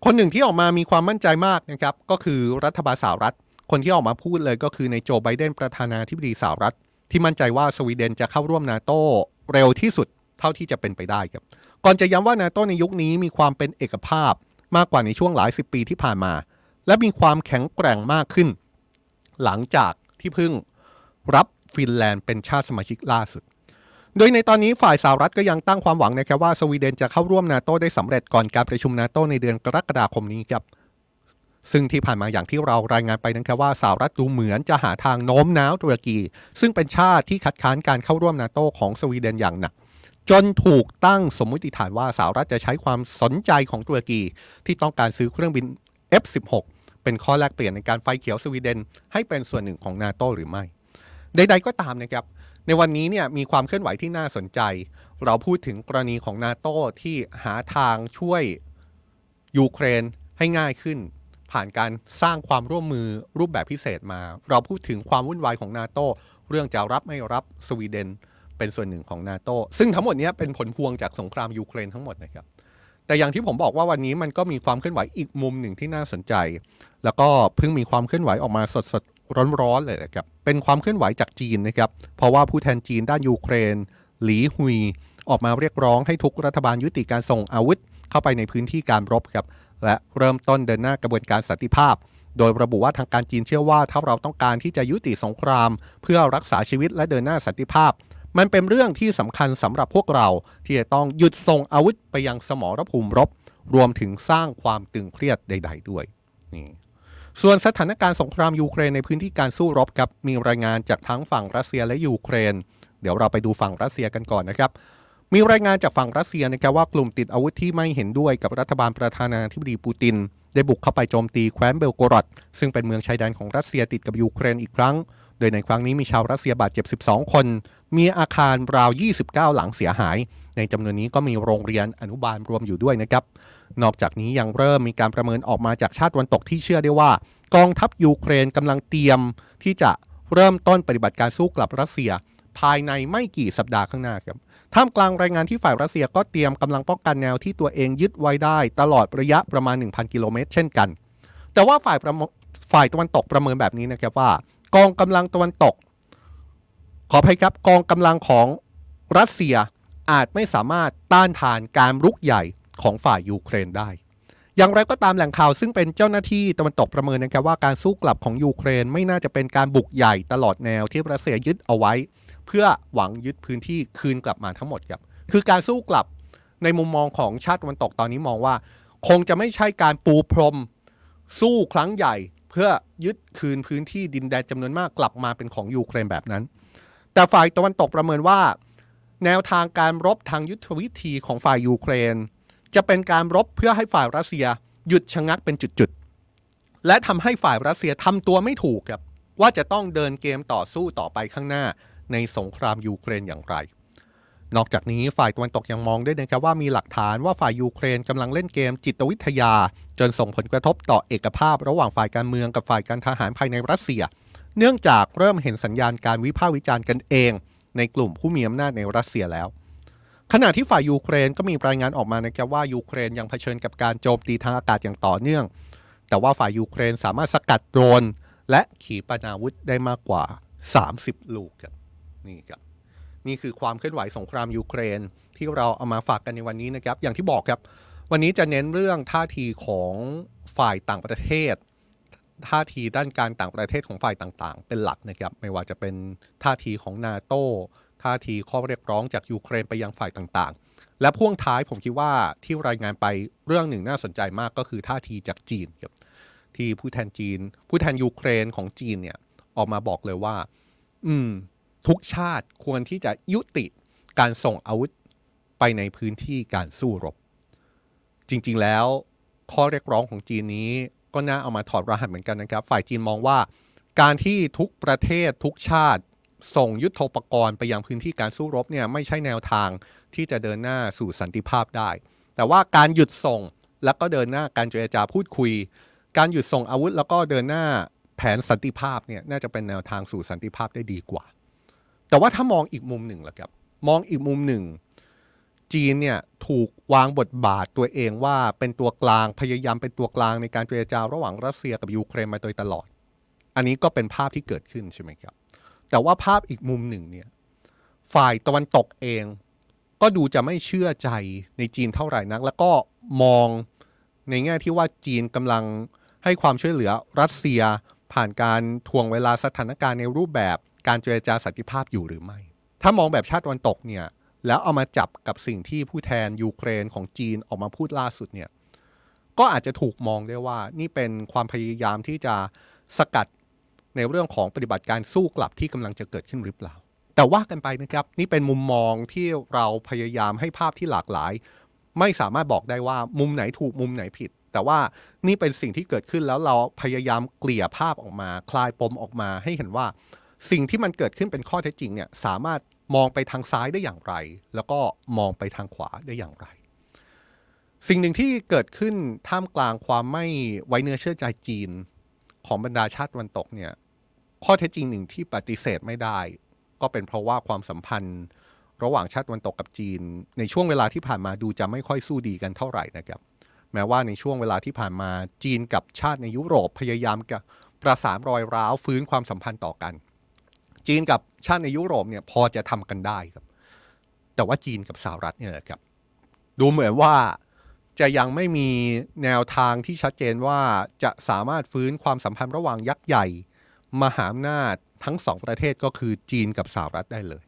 คนหนึ่งที่ออกมามีความมั่นใจมากนะครับก็คือรัฐบาลสหรัฐ คนที่ออกมาพูดเลยก็คือในโจไบเดนประธานาธิบดีสหรัฐ ที่มั่นใจว่าสวีเดนจะเข้าร่วมนาโตเร็วที่สุดเท่าที่จะเป็นไปได้ครับ ก่อนจะย้ำว่านาโตในยุคนี้มีความเป็นเอกภาพมากกว่าในช่วงหลายสิบปีที่ผ่านมา และมีความแข็งแกร่งมากขึ้น หลังจากที่เพิ่งรับฟินแลนด์เป็นชาติสมาชิกล่าสุด โดยในตอนนี้ฝ่ายสหรัฐก็ยังตั้งความหวังนะครับว่าสวีเดนจะเข้าร่วมนาโตได้สำเร็จก่อนการประชุมนาโตในเดือนกรกฎาคมนี้ครับซึ่งที่ผ่านมาอย่างที่เรารายงานไปนะครับว่าสหรัฐดูเหมือนจะหาทางโน้มน้าวตุรกี ซึ่งเป็นชาติที่คัดค้านการเข้าร่วมนาโตของสวีเดนอย่างหนัก จนถูกตั้งสมมติฐานว่าสหรัฐจะใช้ความสนใจของตุรกี ที่ต้องการซื้อเครื่องบิน F16 เป็นข้อแลกเปลี่ยนในการไฟเขียวสวีเดน ให้เป็นส่วนหนึ่งของนาโตหรือไม่ ใด ๆ ก็ตามนะครับ ในวันนี้เนี่ยมีความเคลื่อนไหวที่น่าสนใจ เราพูดถึงกรณีของนาโต้ที่หาทางช่วยยูเครนให้ง่ายขึ้น ผ่านการสร้างความร่วมมือรูปแบบพิเศษมา เราพูดถึงความวุ่นวายของนาโต้เรื่องจะรับไม่รับสวีเดนเป็นส่วนหนึ่งของนาโต้ซึ่งทั้งหมดนี้เป็นผลพวงจากสงครามยูเครนทั้งหมดนะครับแต่อย่างที่ผมบอกว่าวันนี้มันก็มีความเคลื่อนไหวอีกมุมหนึ่งที่น่าสนใจ แล้วก็เพิ่งมีความเคลื่อนไหวออกมาสด ร้อนๆเลยนะครับ เป็นความเคลื่อนไหวจากจีนนะครับ เพราะว่าผู้แทนจีนด้านยูเครน หลีฮุย ออกมาเรียกร้องให้ทุกรัฐบาลยุติการส่งอาวุธ เข้าไปในพื้นที่การรบครับ และเริ่มต้นเดินหน้ากระบวนการสันติภาพ โดยระบุว่าทางการจีนเชื่อว่าถ้าเราต้องการที่จะยุติสงคราม เพื่อรักษาชีวิตและเดินหน้าสันติภาพ มันเป็นเรื่องที่สำคัญสำหรับพวกเรา ที่จะต้องหยุดส่งอาวุธไปยังสมรภูมิรบ รวมถึงสร้างความตึงเครียดใด ๆ ด้วยนี่ ส่วนสถานการณ์สงครามยูเครนในพื้นที่การสู้รบครับมีรายงานจากทั้งฝั่งรัสเซียและยูเครน เดี๋ยวเราไปดูฝั่งรัสเซียกันก่อนนะครับ มีรายงานจากฝั่งรัสเซียนะครับว่ากลุ่มติดอาวุธที่ไม่เห็นด้วยกับรัฐบาลประธานาธิบดีปูติน ได้บุกเข้าไปโจมตีแคว้นเบลโกรดซึ่งเป็นเมืองชายแดนของรัสเซียติดกับยูเครนอีกครั้ง โดยในครั้งนี้มีชาวรัสเซียบาดเจ็บ 12 คน มีอาคารราว 29 หลังเสียหาย ในจำนวนนี้ก็มีโรงเรียนอนุบาลรวมอยู่ด้วยนะครับ นอกจากนี้ยังเริ่มมีการประเมินออกมาจากชาติตะวันตกที่เชื่อได้ว่า กองทัพยูเครนกำลังเตรียมที่จะเริ่มต้นปฏิบัติการสู้กลับรัสเซีย ภายในไม่กี่สัปดาห์ข้างหน้าครับท่ามกลางรายงานที่ฝ่ายรัสเซียก็เตรียมกำลังป้องกันแนวที่ตัวเองยึดไว้ได้ ตลอดระยะประมาณ 1,000 กิโลเมตรเช่นกัน แต่ว่าฝ่ายฝ่ายตะวันตกประเมินแบบนี้นะครับว่า กองกำลังตะวันตก ขออภัยครับกองกำลังของรัสเซียอาจไม่สามารถต้านทานการรุกใหญ่ ของฝ่ายยูเครนได้ อย่างไรก็ตามแหล่งข่าวซึ่งเป็นเจ้าหน้าที่ตะวันตกประเมินนะครับว่าการสู้กลับของยูเครนไม่น่าจะเป็นการบุกใหญ่ตลอดแนวที่รัสเซียยึดเอาไว้ เพื่อหวังยึดพื้นที่คืนกลับมาทั้งหมดครับคือการสู้กลับในมุมมองของชาติตะวันตกตอนนี้มองว่า คงจะไม่ใช่การปูพรม สู้ครั้งใหญ่เพื่อยึดคืนพื้นที่ดินแดนจำนวนมากกลับมาเป็นของยูเครนแบบนั้น แต่ฝ่ายตะวันตกประเมินว่า แนวทางการรบทางยุทธวิธีของฝ่ายยูเครน จะเป็นการรบเพื่อให้ฝ่ายรัสเซียหยุดชะงักเป็นจุดๆ และทำให้ฝ่ายรัสเซียทำตัวไม่ถูกครับว่าจะต้องเดินเกมต่อสู้ต่อไปข้างหน้าในสงครามยูเครนอย่างไร นอกจากนี้ฝ่ายตะวันตกยังมองด้วยนะครับว่ามีหลักฐานว่าฝ่ายยูเครนกำลังเล่นเกมจิตวิทยา จนส่งผลกระทบต่อเอกภาพ ระหว่างฝ่ายการเมืองกับฝ่ายการทหารภายในรัสเซีย เนื่องจากเริ่มเห็นสัญญาณการวิพากษ์วิจารณ์กันเอง ในกลุ่มผู้มีอำนาจในรัสเซียแล้ว ขณะที่ฝ่ายยูเครนก็มีรายงานออกมานะครับว่ายูเครนยังเผชิญกับการโจมตีทางอากาศอย่างต่อเนื่อง แต่ว่าฝ่ายยูเครนสามารถสกัดโดรน และขีปนาวุธได้มากกว่า 30 ลูกครับนี่ครับนี่คือความเคลื่อนไหวสงครามยูเครนที่เราเอามาฝากกันในวันนี้นะครับ อย่างที่บอกครับ วันนี้จะเน้นเรื่องท่าทีของฝ่ายต่างประเทศ ท่าทีด้านการต่างประเทศของฝ่ายต่างๆ เป็นหลักนะครับ ไม่ว่าจะเป็นท่าทีของนาโต ท่าทีข้อเรียกร้องจากยูเครนไปยังฝ่ายต่างๆ และพ่วงท้ายผมคิดว่าที่รายงานไปเรื่องหนึ่งน่าสนใจมากก็คือท่าทีจากจีนครับที่ผู้แทนจีน ผู้แทนยูเครนของจีนเนี่ยออกมาบอกเลยว่า อืม ทุกชาติควรที่จะยุติการส่งอาวุธไปในพื้นที่การสู้รบ จริงๆแล้วข้อเรียกร้องของจีนนี้ก็น่าเอามาถอดรหัสเหมือนกันนะครับ ฝ่ายจีนมองว่า การที่ทุกประเทศทุกชาติ ส่งยุทโธปกรณ์ไปยังพื้นที่การสู้รบเนี่ยไม่ใช่แนวทางที่จะเดินหน้าสู่สันติภาพได้ แต่ว่าการหยุดส่งแล้วก็เดินหน้าการเจรจาพูดคุย การหยุดส่งอาวุธ แล้วก็เดินหน้าแผนสันติภาพเนี่ยน่าจะเป็นแนวทางสู่สันติภาพได้ดีกว่า แต่ว่าถ้ามองอีกมุมหนึ่งล่ะครับมองอีกมุมหนึ่ง จีนเนี่ยถูกวางบทบาทตัวเองว่าเป็นตัวกลางพยายามเป็นตัวกลางในการเจรจาระหว่างรัสเซียกับยูเครนมาโดยตลอด อันนี้ก็เป็นภาพที่เกิดขึ้นใช่ไหมครับ แต่ว่าภาพอีกมุมหนึ่งเนี่ยฝ่ายตะวันตกเอง ก็ดูจะไม่เชื่อใจในจีนเท่าไหร่นัก แล้วก็มองในแง่ที่ว่าจีนกำลังให้ความช่วยเหลือรัสเซียผ่านการทวงเวลาสถานการณ์ในรูปแบบการเจรจาสันติภาพอยู่หรือไม่ ถ้ามองแบบชาติตะวันตกเนี่ย แล้วเอามาจับกับสิ่งที่ผู้แทนยูเครนของจีนออกมาพูดล่าสุดเนี่ย ก็อาจจะถูกมองได้ว่านี่เป็นความพยายามที่จะสกัด ในเรื่องของปฏิบัติการสู้กลับที่กำลังจะเกิดขึ้นหรือเปล่า แต่ว่ากันไปนะครับนี่เป็นมุมมองที่เราพยายามให้ภาพที่หลากหลาย ไม่สามารถบอกได้ว่ามุมไหนถูกมุมไหนผิด แต่ว่านี่เป็นสิ่งที่เกิดขึ้นแล้วเราพยายามเกลี่ยภาพออกมา คลายปมออกมาให้เห็นว่า สิ่งที่มันเกิดขึ้นเป็นข้อเท็จจริงเนี่ยสามารถมองไปทางซ้ายได้อย่างไร แล้วก็มองไปทางขวาได้อย่างไร สิ่งหนึ่งที่เกิดขึ้นท่ามกลางความไม่ไว้เนื้อเชื่อใจจีน ของบรรดาชาติตะวันตกเนี่ยข้อเท็จจริงหนึ่งที่ปฏิเสธไม่ได้ ก็เป็นเพราะว่าความสัมพันธ์ ระหว่างชาติตะวันตกกับจีน ในช่วงเวลาที่ผ่านมาดูจะไม่ค่อยสู้ดีกันเท่าไหร่นะครับแม้ว่าในช่วงเวลาที่ผ่านมาจีนกับชาติในยุโรปพยายามจะประสานรอยร้าวฟื้นความสัมพันธ์ต่อกัน จีนกับชาติในยุโรปเนี่ยพอจะทำกันได้ครับ แต่ว่าจีนกับสหรัฐเนี่ยนะครับ ดูเหมือนว่า จะยังไม่มีแนวทางที่ชัดเจนว่าจะสามารถฟื้นความสัมพันธ์ระหว่างยักษ์ใหญ่ มหาอำนาจทั้งสองประเทศก็คือจีนกับสหรัฐได้เลย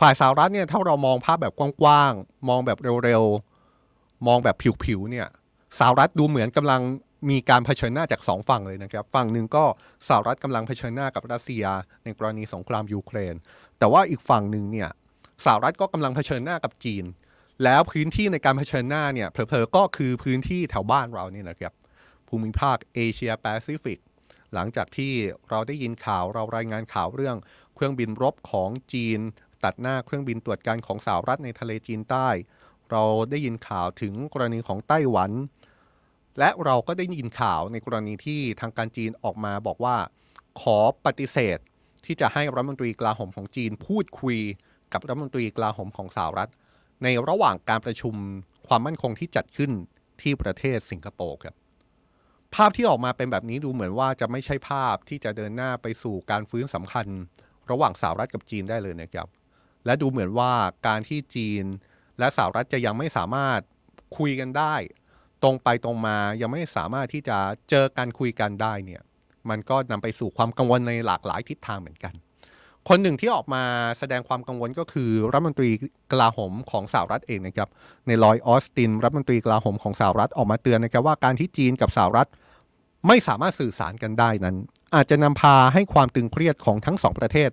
ฝ่ายสหรัฐเนี่ยถ้าเรามองภาพแบบกว้างๆ มองแบบเร็วๆ มองแบบผิวๆเนี่ยสหรัฐดูเหมือนกำลังมีการเผชิญหน้าจากสองฝั่งเลยนะครับ ฝั่งหนึ่งก็สหรัฐกำลังเผชิญหน้ากับรัสเซีย ในกรณีสงครามยูเครน แต่ว่าอีกฝั่งหนึ่งเนี่ยสหรัฐก็กำลังเผชิญหน้ากับจีน แล้วพื้นที่ในการเผชิญหน้าเนี่ยเผลอๆก็คือพื้นที่แถวบ้านเราเนี่ยนะครับภูมิภาคเอเชียแปซิฟิกหลังจากที่เราได้ยินข่าวเรารายงานข่าวเรื่อง เครื่องบินรบของจีน ตัดหน้าเครื่องบินตรวจการของสหรัฐในทะเลจีนใต้ เราได้ยินข่าวถึงกรณีของไต้หวัน และเราก็ได้ยินข่าวในกรณีที่ทางการจีนออกมาบอกว่า ขอปฏิเสธ ที่จะให้รัฐมนตรีกลาโหมของจีนพูดคุยกับรัฐมนตรีกลาโหมของสหรัฐ ในระหว่างการประชุมความมั่นคงที่จัดขึ้นที่ประเทศสิงคโปร์ครับ ภาพที่ออกมาเป็นแบบนี้ดูเหมือนว่าจะไม่ใช่ภาพที่จะเดินหน้าไปสู่การฟื้นสำคัญ ระหว่างสหรัฐกับจีนได้เลยนะครับ และดูเหมือนว่าการที่จีนและสหรัฐจะยังไม่สามารถคุยกันได้ ตรงไปตรงมายังไม่สามารถที่จะเจอกันคุยกันได้เนี่ยมันก็นำไปสู่ความกังวลในหลากหลายทิศทางเหมือนกัน คนหนึ่งที่ออกมาแสดงความกังวลก็คือรัฐมนตรีกลาโหมของสหรัฐเองนะครับในลอยออสตินรัฐมนตรีกลาโหมของสหรัฐออกมาเตือนนะครับว่าการที่จีนกับสหรัฐไม่สามารถสื่อสารกันได้นั้น อาจจะนำพาให้ความตึงเครียดของทั้งสองประเทศ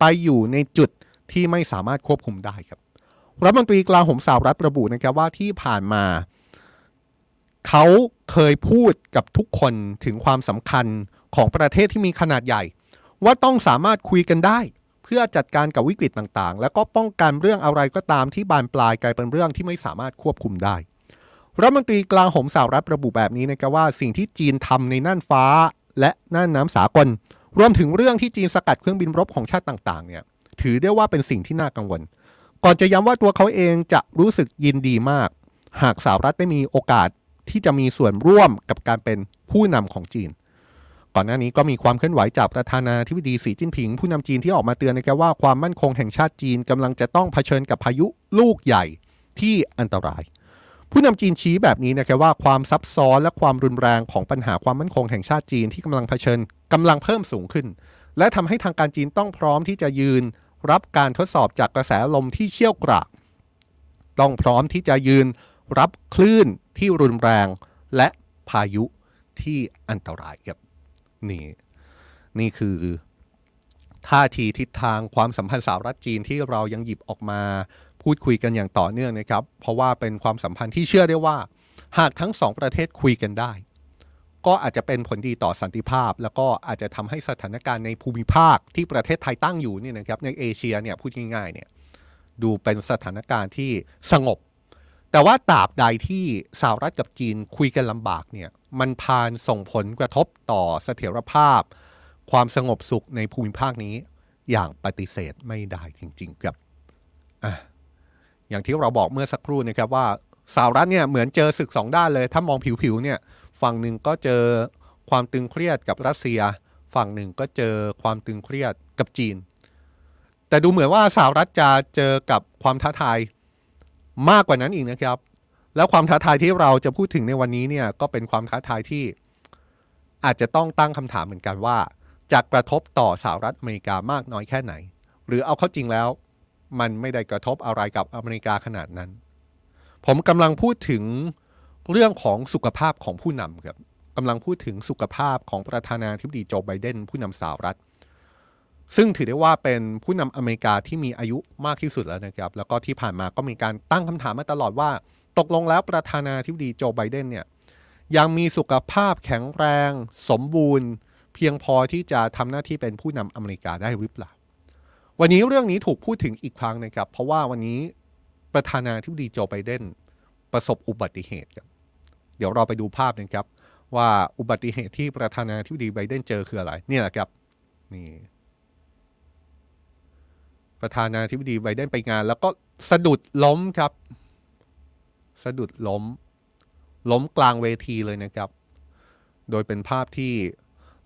ไปอยู่ในจุดที่ไม่สามารถควบคุมได้ครับรัฐมนตรีกลาโหมสหรัฐระบุนะครับว่าที่ผ่านมาเขาเคยพูดกับทุกคนถึงความสำคัญของประเทศที่มีขนาดใหญ่ ว่าต้องสามารถคุยกันได้ เพื่อจัดการกับวิกฤตต่างๆ แล้วก็ป้องกันเรื่องอะไรก็ตามที่บานปลายกลายเป็นเรื่องที่ไม่สามารถควบคุมได้รัฐมนตรีกลาโหมสหรัฐระบุแบบนี้นะครับว่าสิ่งที่จีนทำในน่านฟ้าและน่านน้ำสากล รวมถึงเรื่องที่จีนสกัดเครื่องบินรบของชาติต่างๆเนี่ยถือได้ว่าเป็นสิ่งที่น่ากังวล ก่อนจะย้ำว่าตัวเขาเองจะรู้สึกยินดีมาก หากสหรัฐได้มีโอกาสที่จะมีส่วนร่วมกับการเป็นผู้นำของจีน ก่อนหน้านี้ก็มีความเคลื่อนไหวจากประธานาธิบดีสีจิ้นผิง ผู้นำจีนที่ออกมาเตือนนะครับว่าความมั่นคงแห่งชาติจีนกำลังจะต้องเผชิญกับพายุลูกใหญ่ที่อันตราย ผู้นำจีนชี้แบบนี้นะครับว่าความซับซ้อนและความรุนแรงของปัญหาความมั่นคงแห่งชาติจีนที่กำลังเผชิญกำลังเพิ่มสูงขึ้น และทำให้ทางการจีนต้องพร้อมที่จะยืน รับการทดสอบจากกระแสลมที่เชี่ยวกรากต้องพร้อมที่จะยืนรับคลื่นที่รุนแรงและพายุที่อันตรายครับ นี่ นี่คือท่าทีทิศทางความสัมพันธ์สหรัฐจีนที่เรายังหยิบออกมาพูดคุยกันอย่างต่อเนื่องนะครับ เพราะว่าเป็นความสัมพันธ์ที่เชื่อได้ว่า หากทั้งสองประเทศคุยกันได้ ก็อาจจะเป็นผลดีต่อสันติภาพ แล้วก็อาจจะทำให้สถานการณ์ในภูมิภาคที่ประเทศไทยตั้งอยู่เนี่ยนะครับในเอเชียเนี่ยพูดง่ายๆเนี่ยดูเป็นสถานการณ์ที่สงบ แต่ว่าตราบใดที่สหรัฐกับจีนคุยกันลำบากเนี่ยมันพานส่งผลกระทบต่อเสถียรภาพ ความสงบสุขในภูมิภาคนี้ อย่างปฏิเสธไม่ได้จริง ๆ ครับอะอย่างที่เราบอกเมื่อสักครู่นะครับว่าสหรัฐเนี่ยเหมือนเจอศึกสองด้านเลย ถ้ามองผิวๆเนี่ยฝั่งหนึ่งก็เจอความตึงเครียดกับรัสเซีย ฝั่งหนึ่งก็เจอความตึงเครียดกับจีน แต่ดูเหมือนว่าสหรัฐจะเจอกับความท้าทาย มากกว่านั้นอีกนะครับ แล้วความท้าทายที่เราจะพูดถึงในวันนี้เนี่ยก็เป็นความท้าทายที่อาจจะต้องตั้งคำถามเหมือนกันว่าจะกระทบต่อสหรัฐอเมริกามากน้อยแค่ไหน หรือเอาเข้าจริงแล้ว มันไม่ได้กระทบอะไรกับอเมริกาขนาดนั้น ผมกำลังพูดถึงเรื่องของสุขภาพของผู้นำครับกำลังพูดถึงสุขภาพของประธานาธิบดีโจไบเดนผู้นำสหรัฐ ซึ่งถือได้ว่าเป็นผู้นำอเมริกาที่มีอายุมากที่สุดแล้วนะครับ แล้วก็ที่ผ่านมาก็มีการตั้งคำถามมาตลอดว่า ตกลงแล้วประธานาธิบดีโจไบเดนเนี่ยยังมีสุขภาพแข็งแรง สมบูรณ์ เพียงพอที่จะทำหน้าที่เป็นผู้นำอเมริกาได้หรือเปล่า วันนี้เรื่องนี้ถูกพูดถึงอีกครั้งนะครับ เพราะว่าวันนี้ประธานาธิบดีโจไบเดนประสบอุบัติเหตุครับเดี๋ยวเราไปดูภาพนะครับว่าอุบัติเหตุที่ประธานาธิบดีไบเดนเจอคืออะไร เนี่ยแหละครับนี่ ประธานาธิบดีไบเดนไปงาน แล้วก็สะดุดล้มครับ สะดุดล้ม ล้มกลางเวทีเลยนะครับ โดยเป็นภาพที่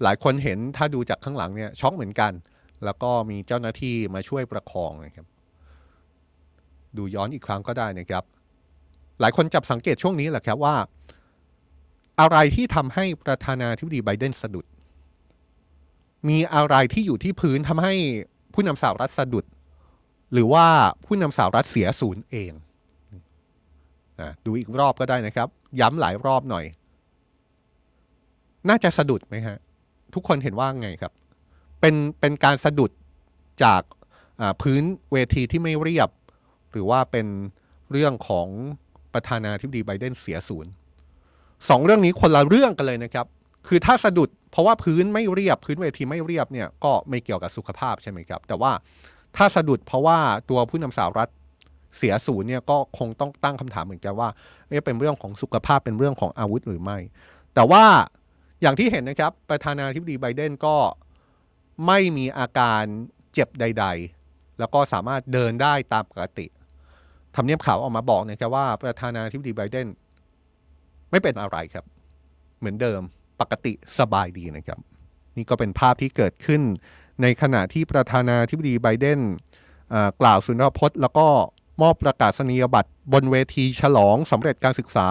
หลายคนเห็นถ้าดูจากข้างหลังเนี่ยช็อกเหมือนกัน แล้วก็มีเจ้าหน้าที่มาช่วยประคองนะครับ ดูย้อนอีกครั้งก็ได้นะครับ หลายคนจับสังเกตช่วงนี้แหละครับว่า อะไรที่ทำให้ประธานาธิบดีไบเดนสะดุด มีอะไรที่อยู่ที่พื้นทำให้ผู้นำสหรัฐสะดุด หรือว่าผู้นำสหรัฐเสียศูนย์เองดูอีกรอบก็ได้นะครับ ย้ำหลายรอบหน่อย น่าจะสะดุดไหมฮะ ทุกคนเห็นว่าไงครับ เป็นเป็นการสะดุดจากพื้นเวทีที่ไม่เรียบ หรือว่าเป็นเรื่องของประธานาธิบดีไบเดนเสียศูนย์สองเรื่องนี้คนละเรื่องกันเลยนะครับ คือถ้าสะดุดเพราะว่าพื้นไม่เรียบ พื้นเวทีไม่เรียบเนี่ยก็ไม่เกี่ยวกับสุขภาพใช่ไหมครับ แต่ว่า ถ้าสะดุดเพราะว่าตัวผู้นำสาวรัฐเสียศูนย์เนี่ยก็คงต้องตั้งคำถามเหมือนกันว่าเอ๊ะเป็นเรื่องของสุขภาพเป็นเรื่องของอาวุธหรือไม่ แต่ว่าอย่างที่เห็นนะครับ ประธานาธิบดีไบเดนก็ไม่มีอาการเจ็บใด ๆ แล้วก็สามารถเดินได้ตามปกติทำเนียบข่าวออกมาบอกนะครับว่าประธานาธิบดีไบเดนไม่เป็นอะไรครับ เหมือนเดิมปกติสบายดีนะครับ นี่ก็เป็นภาพที่เกิดขึ้น ในขณะที่ประธานาธิบดีไบเดนกล่าวสุนทรพจน์ แล้วก็มอบประกาศนียบัตรบนเวทีฉลองสำเร็จการศึกษา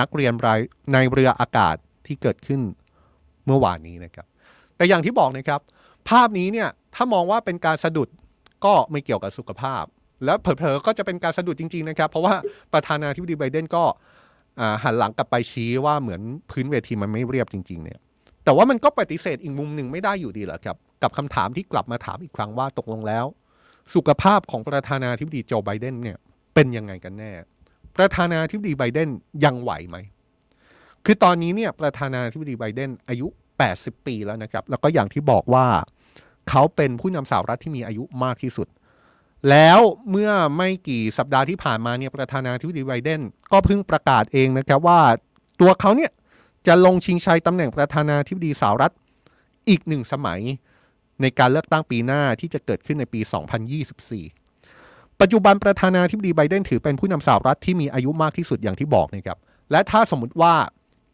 นักเรียนรายในเรืออากาศที่เกิดขึ้นเมื่อวานนี้นะครับ แต่อย่างที่บอกนะครับ ภาพนี้เนี่ยถ้ามองว่าเป็นการสะดุดก็ไม่เกี่ยวกับสุขภาพ แล้วเผลอๆก็จะเป็นการสะดุดจริง ๆ นะครับ เพราะว่าประธานาธิบดีไบเดนก็หันหลังกลับไปชี้ว่าเหมือนพื้นเวทีมันไม่เรียบจริง ๆ เนี่ย แต่ว่ามันก็ปฏิเสธอีกมุมหนึ่งไม่ได้อยู่ดีแหละครับ กับคำถามที่กลับมาถามอีกครั้งว่าตกลงแล้ว สุขภาพของประธานาธิบดีโจไบเดนเนี่ยเป็นยังไงกันแน่ ประธานาธิบดีไบเดนยังไหวไหม คือตอนนี้เนี่ยประธานาธิบดีไบเดนอายุ 80 ปีแล้วนะครับ แล้วก็อย่างที่บอกว่าเขาเป็นผู้นำสหรัฐที่มีอายุมากที่สุด แล้วเมื่อไม่กี่สัปดาห์ที่ผ่านมาเนี่ยประธานาธิบดีไบเดนก็เพิ่งประกาศเองนะครับว่าตัวเขาเนี่ยจะลงชิงชัยตำแหน่งประธานาธิบดีสหรัฐอีกหนึ่งสมัย ในการเลือกตั้งปีหน้าที่จะเกิดขึ้นในปี 2024 ปัจจุบันประธานาธิบดีไบเดนถือเป็นผู้นำสหรัฐที่มีอายุมากที่สุดอย่างที่บอกนะครับ และถ้าสมมติว่า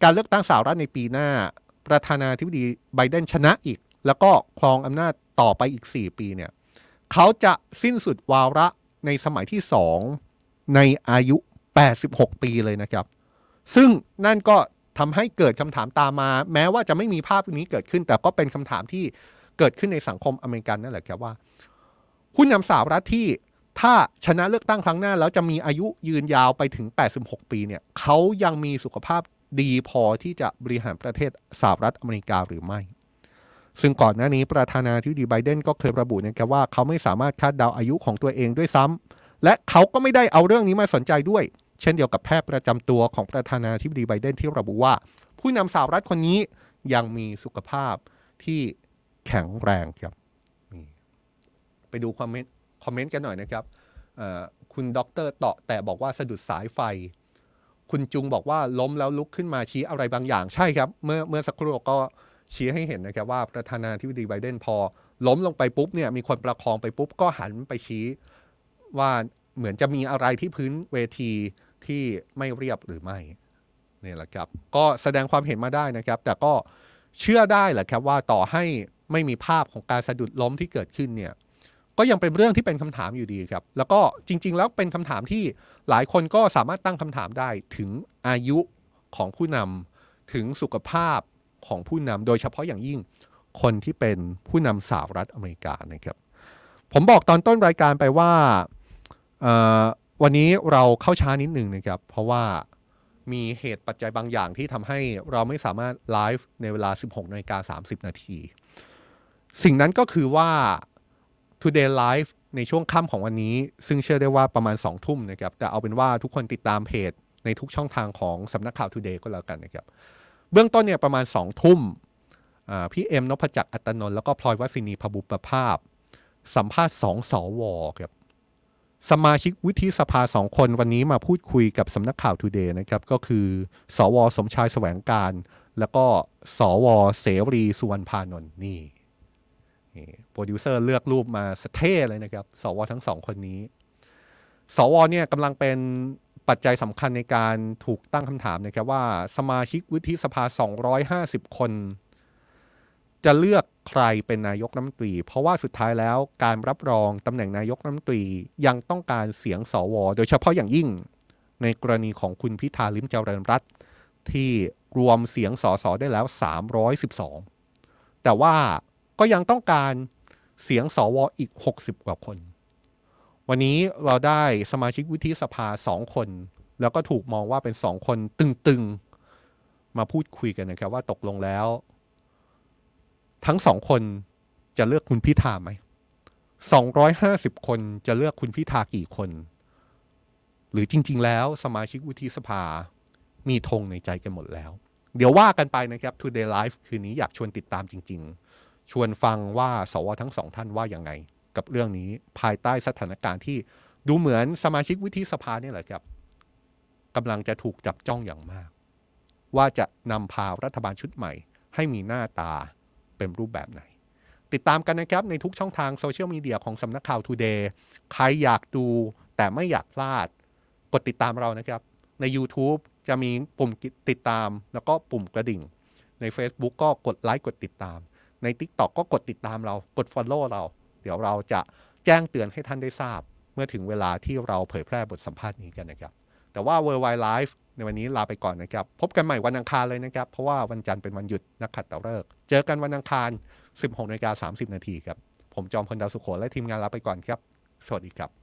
การเลือกตั้งสหรัฐในปีหน้า ประธานาธิบดีไบเดนชนะอีก แล้วก็ครองอำนาจต่อไปอีก 4 ปีเนี่ยเขาจะสิ้นสุดวาระในสมัยที่ 2 ในอายุ 86 ปีเลยนะครับ ซึ่งนั่นก็ทำให้เกิดคำถามตามมา แม้ว่าจะไม่มีภาพนี้เกิดขึ้น แต่ก็เป็นคำถามที่ เกิดขึ้นในสังคมอเมริกันนั่นแหละครับว่าผู้นำสหรัฐที่ถ้าชนะเลือกตั้งครั้งหน้า แล้วจะมีอายุยืนยาวไปถึง 86 ปีเนี่ยเขายังมีสุขภาพดีพอที่จะบริหารประเทศสหรัฐอเมริกาหรือไม่ ซึ่งก่อนหน้านี้ประธานาธิบดีไบเดนก็เคยระบุนะครับว่าเขาไม่สามารถคาดเดาอายุของตัวเองด้วยซ้ำและเขาก็ไม่ได้เอาเรื่องนี้มาสนใจด้วย เช่นเดียวกับแพทย์ประจำตัวของประธานาธิบดีไบเดนที่ระบุว่า ผู้นำสหรัฐคนนี้ยังมีสุขภาพที่ แข็งแรงครับไปดูคอมเมนต์คอมเมนต์กันหน่อยนะครับคุณด็อกเตอร์เตาะแต่บอกว่าสะดุดสายไฟ คุณจุงบอกว่าล้มแล้วลุกขึ้นมาชี้อะไรบางอย่างใช่ครับ เมื่อเมื่อสักครู่ก็ชี้ให้เห็นนะครับว่าประธานาธิบดีไบเดนพอ ล้มลงไปปุ๊บเนี่ยมีคนประคองไปปุ๊บก็หันไปชี้ว่าเหมือนจะมีอะไรที่พื้นเวทีที่ไม่เรียบหรือไม่นี่แหละครับ ก็แสดงความเห็นมาได้นะครับ แต่ก็เชื่อได้แหละครับว่าต่อให้ ไม่มีภาพของการสะดุดล้มที่เกิดขึ้นเนี่ยก็ยังเป็นเรื่องที่เป็นคำถามอยู่ดีครับ แล้วก็จริง ๆ แล้วเป็นคำถามที่หลายคนก็สามารถตั้งคำถามได้ถึงอายุของผู้นำถึงสุขภาพของผู้นำโดยเฉพาะอย่างยิ่งคนที่เป็นผู้นำสหรัฐอเมริกานะครับ ผมบอกตอนต้นรายการไปว่าวันนี้เราเข้าช้านิดหนึ่งนะครับ เพราะว่ามีเหตุปัจจัยบางอย่างที่ทำให้เราไม่สามารถไลฟ์ในเวลา 16นาฬิกา30 นาที สิ่งนั้นก็คือว่า Today Live ในช่วงค่ำของวันนี้ ซึ่งเชื่อได้ว่าประมาณ 2 ทุ่มนะครับ แต่เอาเป็นว่าทุกคนติดตามเพจในทุกช่องทางของสำนักข่าว Today ก็แล้วกันนะครับ เบื้องต้นเนี่ยประมาณ 2 ทุ่มพี่เอ็มนพจักรอัตนนท์แล้วก็พลอยวสินีพบุปภาพ สัมภาษณ์สองสวครับสมาชิกวุฒิสภาสองคนวันนี้มาพูดคุยกับสำนักข่าว TODAY นะครับ ก็คือ สว สมชายแสวงการ แล้วก็สว เสรีสุวรรณพานนท์นี่ โปรดิวเซอร์เลือกรูปมาซะเท่เลยนะครับ สวทั้งสองคนนี้ สวเนี่ยกำลังเป็นปัจจัยสำคัญในการถูกตั้งคำถามนะครับว่าสมาชิกวุฒิสภา 250 คน จะเลือกใครเป็นนายกรัฐมนตรี เพราะว่าสุดท้ายแล้วการรับรองตำแหน่งนายกรัฐมนตรียังต้องการเสียงสว โดยเฉพาะอย่างยิ่งในกรณีของคุณพิธาลิมเจริญรัตที่รวมเสียงสสได้แล้ว 312 แต่ว่า ก็ยังต้องการเสียงสวอีก 60 กว่าคน วันนี้เราได้สมาชิกวุฒิสภาสองคน แล้วก็ถูกมองว่าเป็นสองคนตึงๆ มาพูดคุยกันนะครับว่าตกลงแล้ว ทั้งสองคนจะเลือกคุณพิธาไหมสองร้อยห้าสิบคนจะเลือกคุณพิธากี่คน หรือจริง ๆ แล้วสมาชิกวุฒิสภามีธงในใจกันหมดแล้ว เดี๋ยวว่ากันไปนะครับ Today Live คืนนี้อยากชวนติดตามจริง ๆ ชวนฟังว่าสวทั้งสองท่านว่าอย่างไง กับเรื่องนี้ภายใต้สถานการณ์ที่ดูเหมือนสมาชิกวุฒิสภาเนี่ยแหละครับกำลังจะถูกจับจ้องอย่างมาก ว่าจะนำพารัฐบาลชุดใหม่ ให้มีหน้าตาเป็นรูปแบบไหน ติดตามกันนะครับ ในทุกช่องทางโซเชียลมีเดียของสำนักข่าว Today ใครอยากดูแต่ไม่อยากพลาด กดติดตามเรานะครับ ใน YouTube จะมีปุ่มติดตามแล้วก็ปุ่มกระดิ่ง ใน Facebook ก็กดไลค์กดติดตาม ใน TikTok ก็กดติดตามเรากด Follow เรา เดี๋ยวเราจะแจ้งเตือนให้ท่านได้ทราบ เมื่อถึงเวลาที่เราเผยแพร่บทสัมภาษณ์นี้กันนะครับ แต่ว่า w o r l d w i d e Live ในวันนี้ลาไปก่อนนะครับ พบกันใหม่วันอังคารเลยนะครับ เพราะว่าวันจันทร์เป็นวันหยุดนักขัตฤกษ์เจอกันวันอังคาร 16นาฬิกา30 นาทีครับ ผมจอมพลดาวสุโขและทีมงานลาไปก่อนครับ สวัสดีครับ